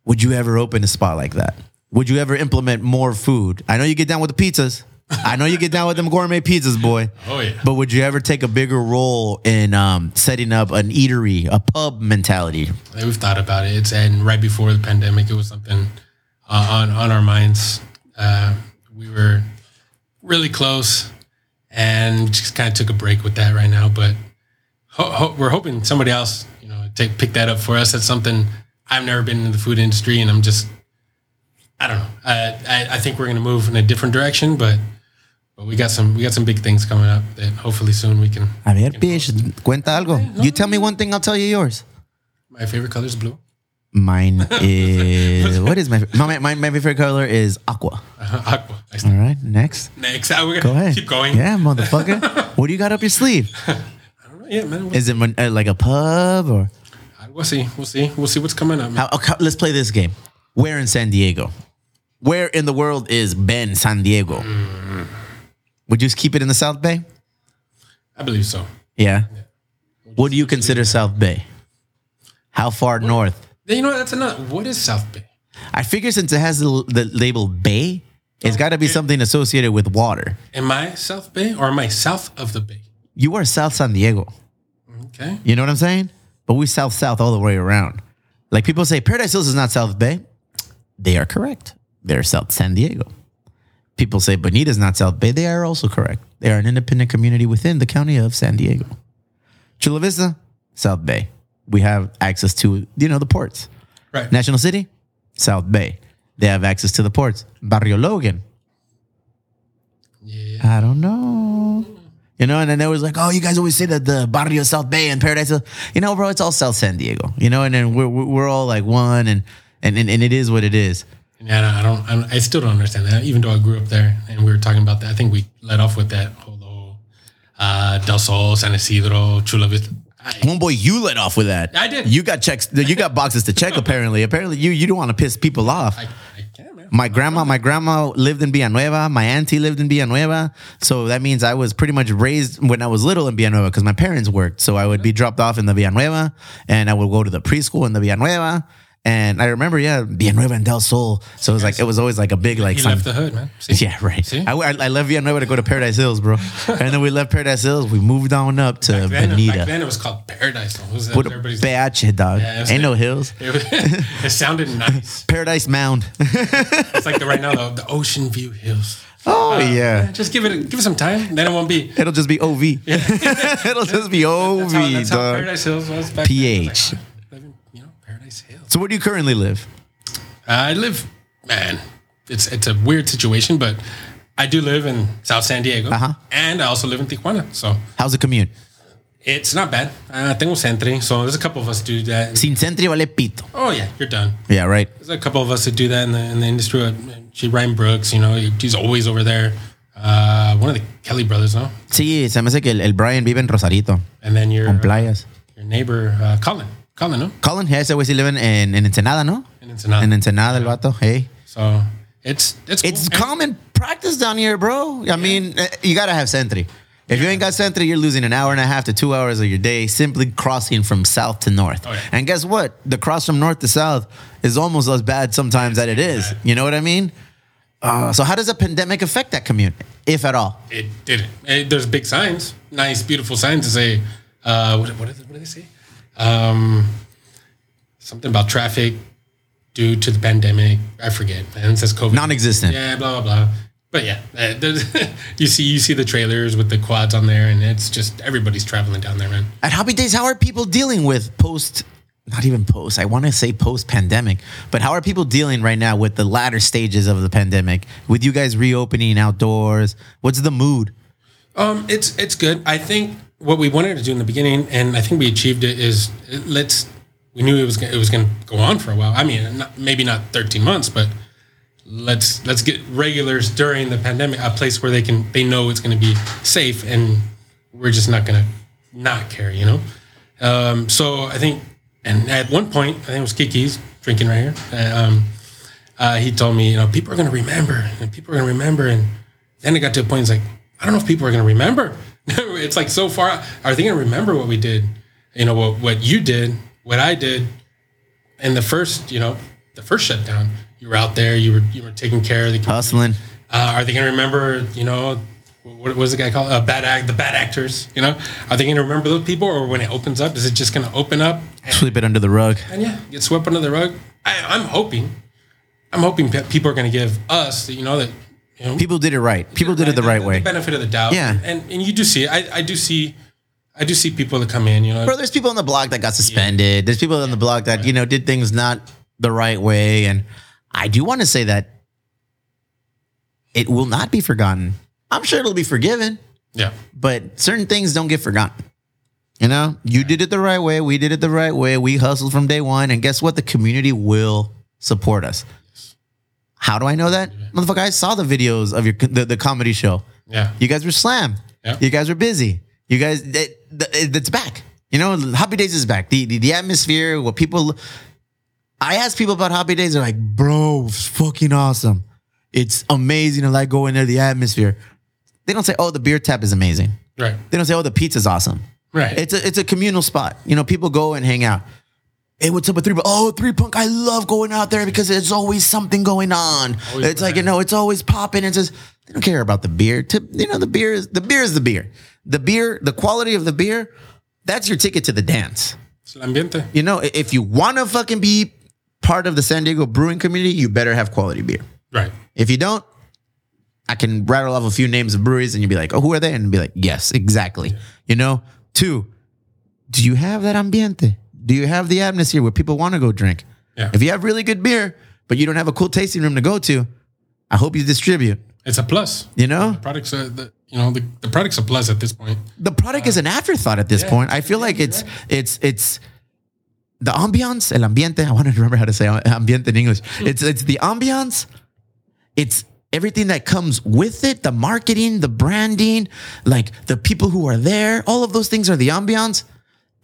Would you ever open a spot like that? Would you ever implement more food? I know you get down with the pizzas. I know you get down with them gourmet pizzas, boy. Oh, yeah. But would you ever take a bigger role in um, setting up an eatery, a pub mentality? We've thought about it. It's and right before the pandemic, it was something uh, on on our minds. Uh, we were really close, and just kind of took a break with that right now. But ho- ho- we're hoping somebody else, you know, take pick that up for us. That's something I've never been in the food industry, and I'm just, I don't know. I I, I think we're going to move in a different direction, but. But we got some we got some big things coming up that hopefully soon we can. A ver, bitch, cuenta algo. You tell me one thing, I'll tell you yours. My favorite color is blue. Mine is what is my my my, my favorite color is aqua. Aqua. All right, next. Next, uh, we're Go gonna go ahead. keep going. Yeah, motherfucker. what do you got up your sleeve? I don't know. Yeah, man. Is it uh, like a pub or? We'll see. We'll see. We'll see what's coming up. Man. How, okay, let's play this game. Where in San Diego? Where in the world is Ben San Diego? Would you just keep it in the South Bay? I believe so. Yeah. What do you consider South Bay? How far north? You know what? That's another. What is South Bay? I figure since it has the, the label Bay, it's got to be something associated with water. Am I South Bay or am I south of the Bay? You are South San Diego. Okay. You know what I'm saying? But we South South all the way around. Like people say Paradise Hills is not South Bay. They are correct. They're South San Diego. People say Bonita is not South Bay. They are also correct. They are an independent community within the county of San Diego. Chula Vista, South Bay. We have access to, you know, the ports. Right. National City, South Bay. They have access to the ports. Barrio Logan, Yeah. I don't know. You know, and then they was like, oh, you guys always say that the Barrio South Bay and Paradise. Hill." You know, bro, it's all South San Diego. You know, and then we're we're we're all like one, and and and, and it is what it is. Yeah, I don't, I don't. I still don't understand that. Even though I grew up there, and we were talking about that. I think we let off with that whole, whole uh, Del Sol, San Isidro, Chula Vista. Homeboy, you let off with that. I did. You got checks. You got boxes to check. Apparently, apparently, you you don't want to piss people off. I, I can't, man. My grandma, my grandma lived in Villanueva. My auntie lived in Villanueva. So that means I was pretty much raised when I was little in Villanueva because my parents worked. So I would be dropped off in the Villanueva and I would go to the preschool in the Villanueva. And I remember, yeah, Villanueva and Del Sol. So it was like, it was always like a big, like, sign- left the hood, man. See? yeah, right. See? I, I, left Villanueva to go to Paradise Hills, bro. and then we left Paradise Hills. We moved on up to Back then, back then it was called Paradise. It was What a everybody's. PH, dog. Yeah, Ain't no hills. It, was- it sounded nice. Paradise Mound. It's like the right now the, the Ocean View Hills. oh, uh, Yeah, yeah. just give it give it some time. Then it won't be. It'll just be OV. It'll just be OV, That's how, that's how. Paradise Hills was. Back then. I was PH. like, living, you know, Paradise Hills. So where do you currently live? I live, man. It's it's a weird situation, but I do live in South San Diego, Uh-huh. and I also live in Tijuana. So How's the commute? it's not bad. Uh, tengo SENTRI, so there's a couple of us do that. Sin SENTRI vale pito. Oh yeah, you're done. Yeah, right. There's a couple of us that do that in the in the industry. Uh, She Ryan Brooks, you know, he's always over there. Uh, one of the Kelly brothers, no? Sí, se me hace que el, el Brian vive en Rosarito, And then your playas. your neighbor uh, Colin, Colin, no? Colin, yeah, ese güey sí vive en, en Ensenada, ¿no? In Ensenada. En Ensenada, el vato. Hey. So it's it's. It's And- common practice down here, bro. I mean, eh, you gotta have SENTRI. If you ain't got SENTRI, you're losing an hour and a half to two hours of your day simply crossing from south to north. Oh, yeah. And guess what? The cross from north to south is almost as bad sometimes that it is. You know what I mean? Uh, so how does a pandemic affect that commute, if at all? It didn't. It, there's big signs, nice, beautiful signs to say. Uh, what, what, is it- what do they say? Um, something about traffic due to the pandemic. I forget. Man, it says COVID. Non-existent. Yeah, blah blah blah. But yeah, uh, you see you see the trailers with the quads on there, and it's just everybody's traveling down there, man. At Hoppy Days, how are people dealing with post, not even post, I want to say post pandemic, but how are people dealing right now with the latter stages of the pandemic? With you guys reopening outdoors, what's the mood? Um, it's it's good. I think what we wanted to do in the beginning, and I think we achieved it, is let's. We knew it was it was going to go on for a while. I mean, not, maybe not 13 months, but let's let's get regulars during the pandemic a place where they can they know it's going to be safe, and we're just not going to not care, you know. Um, so I think, and at one point, I think it was Kiki's drinking right here. uh, Um, uh, he told me, you know, people are going to remember, and people are going to remember, and then it got to a point. It's like, I don't know if people are going to remember. it's like so far. Are they going to remember what we did? You know, what what you did, what I did, and the first, you know, the first shutdown. You were out there. You were you were taking care of the. Hustling. Uh, are they going to remember? You know, what was the guy called? Uh, bad act. The bad actors. You know, are they going to remember those people, or when it opens up, is it just going to open up and, Sweep it under the rug. and yeah, get swept under the rug? I, I'm hoping. I'm hoping people are going to give us, you know, that you know, People did it right. People did it the right way. The benefit of the doubt. Yeah. and and you do see it. I, I do see, I do see people that come in. You know, Bro, there's people on the block that got suspended. There's people on the block that, you know, did things not the right way. And I do want to say that it will not be forgotten. I'm sure it'll be forgiven, yeah, but certain things don't get forgotten. You know, you did it the right way. We did it the right way. We hustled from day one. And guess what? The community will support us. How do I know that? Motherfucker, I saw the videos of your the, the comedy show. yeah, You guys were slammed. Yeah. You guys were busy. You guys, it, it, it's back. You know, Happy Days is back. The, the the atmosphere, what people. I ask people about Happy Days. They're like, "Bro, it's fucking awesome. It's amazing. to like go in there. The atmosphere." They don't say, "Oh, the beer tap is amazing." right, They don't say, "Oh, the pizza's awesome." right. It's a it's a communal spot. You know, people go and hang out. Hey, what's up with three? Oh, three punk. I love going out there because there's always something going on. it's like you know, it's always popping. It's just they don't care about the beer. To, you know, the beer is the beer is the beer. the beer, the quality of the beer, that's your ticket to the dance. Es el ambiente. You know, if you want to fucking be part of the San Diego brewing community, you better have quality beer. Right. If you don't, I can rattle off a few names of breweries and you'd be like, oh, who are they? And be like, yes, exactly. You know, two, do you have that ambiente? Do you have the atmosphere where people want to go drink? Yeah. If you have really good beer, but you don't have a cool tasting room to go to, I hope you distribute. It's a plus. You know, Products are the you know the, the product's a plus at this point. the product is an afterthought at this yeah, point. I feel like it's it's it's the ambiance, el ambiente. I want to remember how to say ambiente in English. Hmm. It's it's the ambiance. It's everything that comes with it, the marketing, the branding, like the people who are there. All of those things are the ambiance,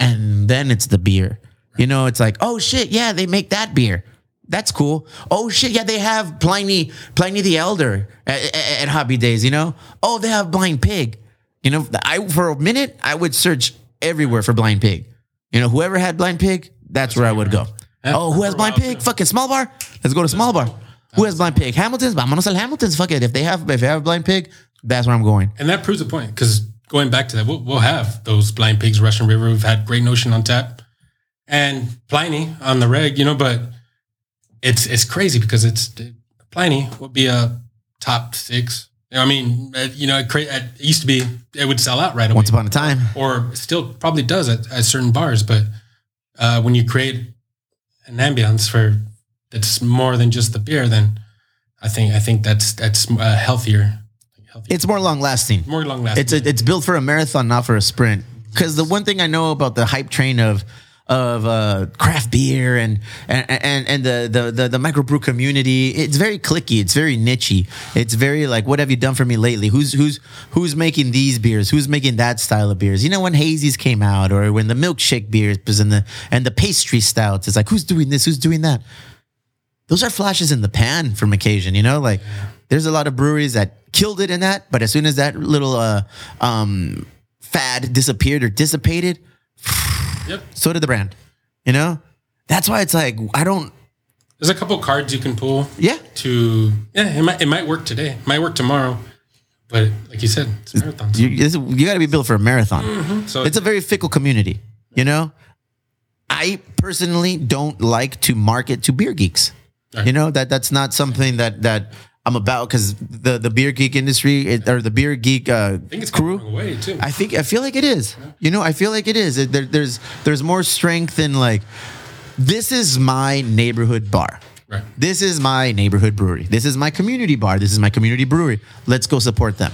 and then it's the beer. You know, it's like, oh shit, yeah, they make that beer. That's cool. Oh shit, yeah, they have Pliny, Pliny the Elder at, at, at Hoppy Days. You know, oh they have Blind Pig. You know, I for a minute I would search everywhere for Blind Pig. You know, whoever had Blind Pig, that's where I would go. Yeah, Oh, who has Blind Pig? too. Fucking Small Bar. Let's go to Small Bar. Who has Blind Pig? Hamilton's. Vámonos al Hamilton's. Fuck it. If they have, if they have Blind Pig, that's where I'm going. And that proves the point because going back to that, we'll, we'll have those Blind Pigs, Russian River. We've had Great Notion on tap and Pliny on the reg, you know, but it's it's crazy because it's Pliny would be a top six. I mean, uh, you know, it, it used to be, it would sell out right away. Once upon a time. or still probably does at, at certain bars. But uh, when you create an ambience for that's more than just the beer, then I think I think that's that's uh, healthier, healthier, It's more long lasting. more long lasting. It's a, it's built for a marathon, not for a sprint. Because the one thing I know about the hype train of of uh, craft beer and and and, and the, the the the microbrew community, it's very clicky. It's very nichey. It's very like, what have you done for me lately? Who's who's who's making these beers? Who's making that style of beers? You know, when hazies came out, or when the milkshake beers was in the and the pastry stouts, it's like, who's doing this? Who's doing that? those are flashes in the pan from occasion, you know, like there's a lot of breweries that killed it in that, but as soon as that little uh, um, fad disappeared or dissipated, yep. so did the brand, you know? That's why it's like, I don't, There's a couple cards you can pull. yeah, To yeah, it might it might work today, it might work tomorrow, but like you said, it's marathons. you, you got to be built for a marathon. so It's a very fickle community, you know? I personally don't like to market to beer geeks. Right. You know that that's not something that that I'm about because the the beer geek industry it, or the beer geek uh, I think it's crew. away too. I think I feel like it is. You know, I feel like it is. It- There, there's there's more strength in like this is my neighborhood bar. right. This is my neighborhood brewery. This is my community bar. This is my community brewery. Let's go support them.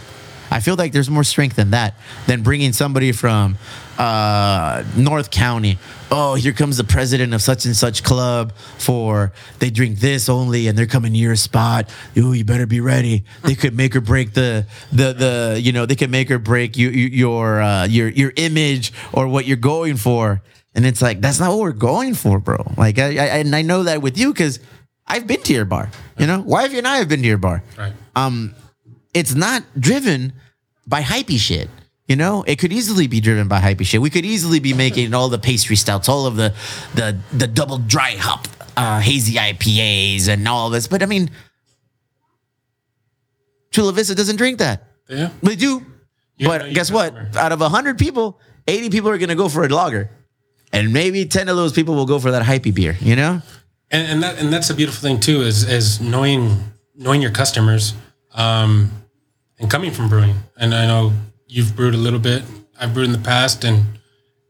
I feel like there's more strength in that than bringing somebody from uh, North County. Oh, here comes the president of such and such club for they drink this only, and they're coming to your spot. Ooh, you better be ready. They could make or break the the the you know they could make or break you, you, your uh, your your image or what you're going for. And it's like that's not what we're going for, bro. Like I, I and I know that with you because I've been to your bar. You know, Wifey and I have been to your bar. Right. Um, it's not driven by hypey shit. You know, it could easily be driven by hypey shit. We could easily be making all the pastry stouts, all of the the the double dry hop uh, hazy IPAs and all this. But I mean, Chula Vista doesn't drink that. Yeah. They do. But guess what? customer. Out of 100 people, 80 people are going to go for a lager. And maybe 10 of those people will go for that hypey beer, you know? and, and that and that's a beautiful thing too is is knowing knowing your customers um and coming from brewing and i know you've brewed a little bit i've brewed in the past and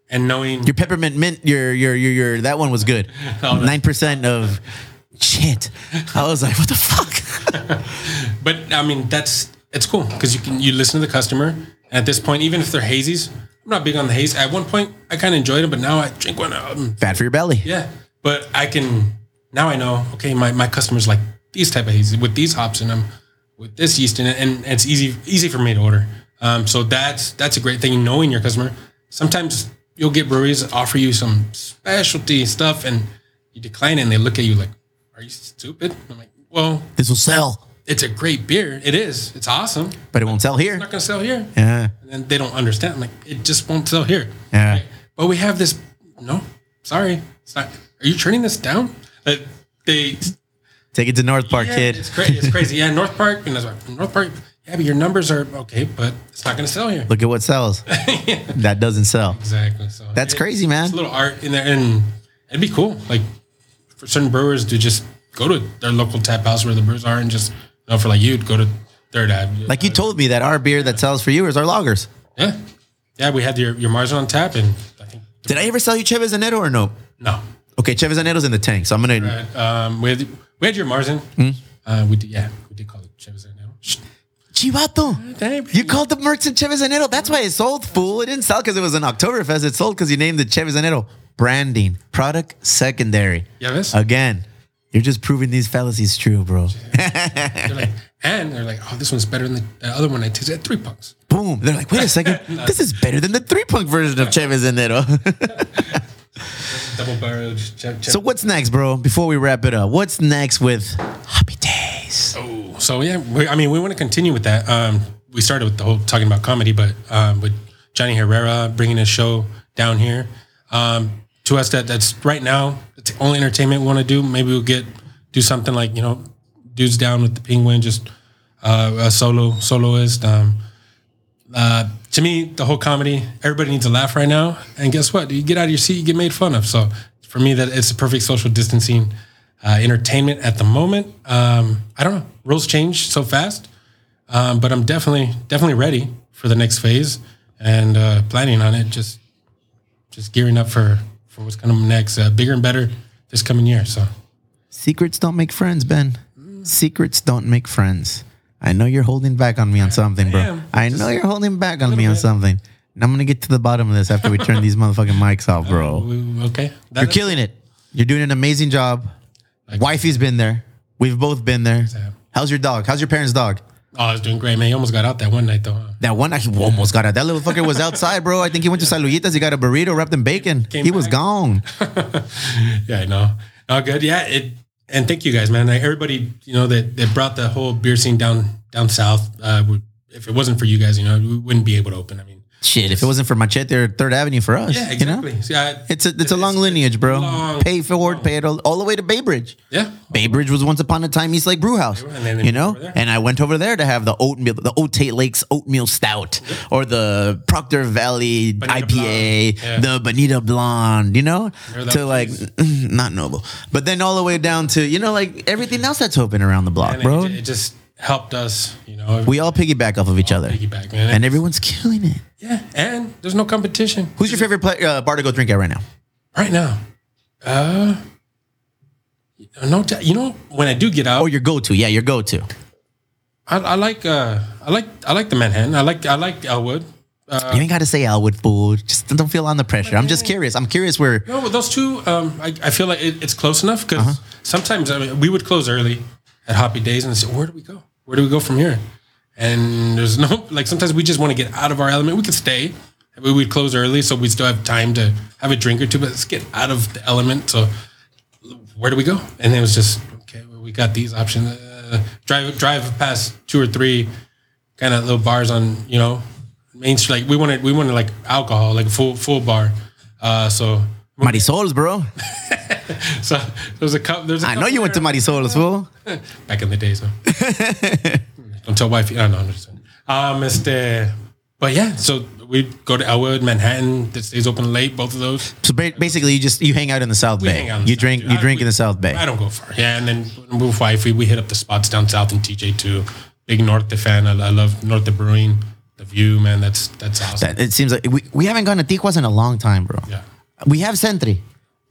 and knowing Your peppermint mint, your your your your that one was good. Nine percent of shit. I was like, what the fuck? but i mean that's it's cool because you can you listen to the customer and at this point even if they're hazies i'm not big on the haze at one point i kind of enjoyed it but now i drink one um, Bad for your belly. yeah but i can now i know okay my, my customers like these type of hazy with these hops in them with this yeast in it and it's easy easy for me to order um, so that's that's a great thing knowing your customer sometimes you'll get breweries offer you some specialty stuff and you decline it and they look at you like are you stupid i'm like well This will sell, it's a great beer it is it's awesome but it won't sell here. not gonna sell here Yeah. and they don't understand I'm like it just won't sell here Yeah. but we have this. No, sorry, it's not. Are you turning this down? Uh, they Take it to North Park, yeah, kid. It's crazy. It's crazy. Yeah, North Park, and that's why North Park. Yeah, but your numbers are okay, but it's not going to sell here. Look at what sells. That doesn't sell. Exactly. So That's it- crazy, man. It's a little art in there, and it'd be cool, like for certain brewers to just go to their local tap house where the brewers are, and just you know, for like you go to Third Ave. Like you told me that our beer that sells for you is our lagers. yeah, yeah. We had your your Marzen tap, and I think Did I ever sell you Cheves Anero or no? no. Okay, Cheves Anero's in the tank, so I'm gonna. Right. Um, we had we had your Marzen. Hmm? Uh, we did, yeah, we did call it Chevys now. Chivato. You called the Mercs and Cheves Anero. That's why it sold, fool. It didn't sell because it was an Oktoberfest. It sold because you named the Cheves Anero. Branding, product secondary. Yeah, ves? Again, you're just proving these fallacies true, bro. They're like, and they're like, oh, this one's better than the, the other one I tasted at Three Punks. Boom. They're like, wait a second. This is better than the three punk version of Cheves Anero. Double barreled. So what's next, bro? Before we wrap it up, what's next with Happy Days? Oh, so yeah, we, I mean, we want to continue with that. Um, we started with the whole talking about comedy, but um, with Johnny Herrera bringing his show down here, um, to us that that's right now it's the only entertainment we want to do. Maybe we'll get do something like you know, dudes down with the penguin, just uh, a solo soloist. Um, uh, to me, the whole comedy, everybody needs to laugh right now. And guess what? You get out of your seat, you get made fun of. So for me, that it's a perfect social distancing uh, entertainment at the moment. Um, I don't know. Rules change so fast, um, but I'm definitely definitely ready for the next phase and uh, planning on it. Just just gearing up for for what's coming next, uh, bigger and better this coming year. So Secrets don't make friends, Ben. Secrets don't make friends. I know you're holding back on me on something, bro. am. I know you're holding back on me on something. And I'm gonna get to the bottom of this after we turn these motherfucking mics off, bro. we- okay, That- You're killing it. You're doing an amazing job. Wifey's been there. We've both been there. How's your dog? How's your parents' dog? Oh, it's doing great, man. He almost got out that one night though. Huh? That one actually almost got out. That little fucker was outside, bro. I think he went to Saluditas. He got a burrito wrapped in bacon. Came he was gone. Yeah, I know. Oh, good. Yeah, it. And thank you guys, man. Like, everybody, you know, that that brought the whole beer scene down down south. Uh, if it wasn't for you guys, you know, we wouldn't be able to open. I mean, Shit, if it wasn't for Machete or Third Avenue for us, yeah, you know? exactly. See, I- It's a it's a long lineage, bro. long- Pay forward, pay it all, all the way to Bay Bridge. yeah. Bay Bridge was once upon a time East Lake Brew House, And then they you know. And I went over there to have the oatmeal, the Otay Lakes oatmeal stout, or the Proctor Valley Bonita IPA, yeah. the Bonita Blonde, you know, to like not noble, but then all the way down to you know like everything else that's open around the block, bro. it, it just helped us, you know. we all piggyback off of each other, piggyback, man. and everyone's killing it. yeah, and there's no competition Who's your favorite play, uh, bar to go drink at right now? right now. Uh, no, t- you know, when I do get out, Or your go to? Yeah, your go to. I, I like uh, I like I like the Manhattan. I like I like Elwood. Uh, you ain't got to say Elwood fool. Just don't feel on the pressure. I'm just curious. I'm curious where. No, those two, um, I, I feel like it, it's close enough because Uh-huh. sometimes I mean, we would close early at Hoppy Days and say, where do we go? Where do we go from here? And there's no, like, sometimes we just want to get out of our element. We could stay. We would close early so we still have time to have a drink or two, but let's get out of the element. So where do we go? And it was just, okay, well, we got these options. Uh, drive, drive past two or three kind of little bars on, you know, Main Street. Like we wanted, we wanted like alcohol, like a full, full bar. Uh, so Marisol's, bro. so there's a couple. There's a I know you went to. Marisol's, fool. back in the days. Huh? Don't tell wife. I know. I'm just saying. Um, este, but yeah. So we go to Elwood, Manhattan. That stays open late. Both of those. So ba- basically, you just you hang out in the South We Bay. hang out in the you South drink Bay. you I- drink we- in the South Bay. I don't go far. Yeah, and then with wife, we, we hit up the spots down south in TJ too. Big Norte fan. I, I love Norte Brewing. The view, man. That's that's awesome. That- it seems like we, we haven't gone to Tijuas in a long time, bro. yeah. We have SENTRI.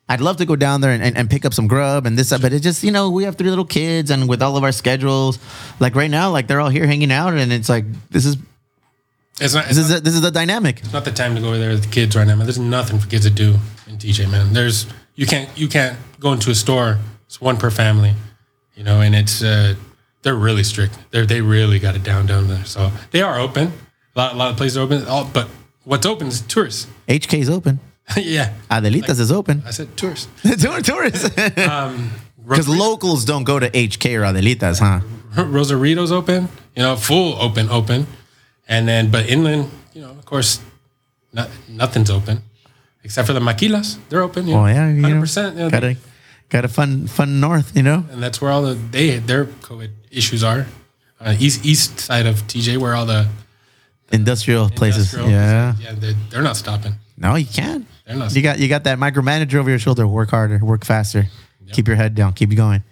I'd love to go down there and, and, and pick up some grub and this, but it just, you know, we have three little kids and with all of our schedules, like right now, like they're all here hanging out and it's like, this is, It's not. this It's is, not, the, this is the dynamic. it's not the time to go over there with the kids right now, man. There's nothing for kids to do in TJ, man. There's you can't you can't go into a store. It's one per family, you know, and it's uh, they're really strict. They're, they really got it down down there. So they are open. A lot, a lot of places are open. All, but what's open is tourists. HK's open. yeah, Adelitas is open. I said tourists. Tour- Tourists. Because locals don't go to HK or Adelitas, huh? Rosarito's open. You know, full open, open, and then but inland, you know, of course, not, nothing's open except for the maquilas. They're open. You know, Well, yeah, you know, hundred percent. got a got a fun fun north, you know. and that's where all the they their COVID issues are. uh, east east side of TJ, where all the Industrial places. industrial- Yeah. yeah, they're, they're not stopping. No, you can't. They're not You got you got that micromanager over your shoulder. Work harder, work faster. Keep your head down. Keep going.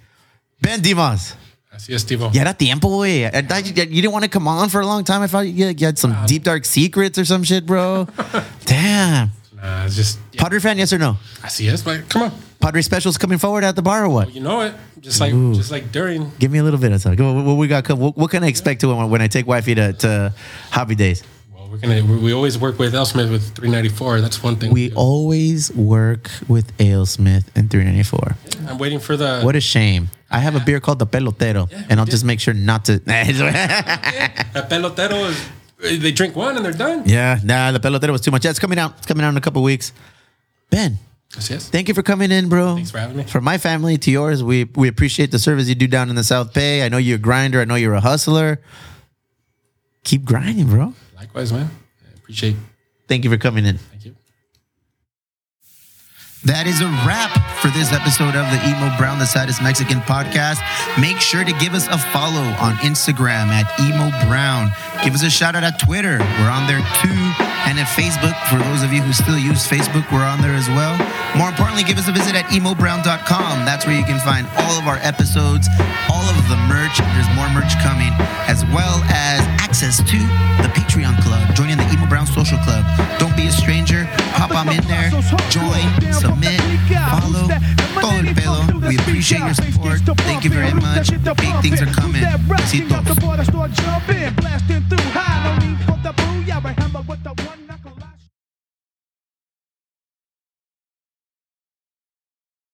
Ben Dimas. Así es, Tivo. Ya era tiempo, güey. I thought You, you didn't want to come on for a long time. I thought you, you had some deep dark secrets or some shit, bro. Damn. Nah, it's just yeah, Padre fan, yes or no? así es. But come on, Padre specials coming forward at the bar or what? you know it. Just like just like during. Give me a little bit of something. What, what we got? co- What, what can I expect to when, when I take wifey to, to hoppy days? We're gonna we, we always work with AleSmith with 394. That's one thing. We do. always work with Ale Smith and 394. I'm waiting for the. What a shame. I have a beer called the Pelotero, and I'll we just make sure not to. a pelotero is. They drink one and they're done. yeah, nah, the Pelotero was too much. Yeah, it's coming out. It's coming out in a couple weeks. Ben, Yes, es. thank you for coming in, bro. Thanks for having me. From my family to yours, we we appreciate the service you do down in the South Bay. I know you're a grinder. I know you're a hustler. Keep grinding, bro. Likewise, man. I appreciate. Thank you for coming in. That is a wrap for this episode of the Emo Brown, the Saddest Mexican podcast. Make sure to give us a follow on Instagram at Emo Brown. Give us a shout out at Twitter. We're on there too. And at Facebook, for those of you who still use Facebook, we're on there as well. More importantly, give us a visit at emobrown.com. That's where you can find all of our episodes, all of the merch. There's more merch coming, as well as access to the Patreon Club, joining the Emo Brown Social Club. Don't be a stranger. Pop on in there, join, comment, follow, todo el pedo. We appreciate your support. Thank you very much. Big things are coming. Besitos.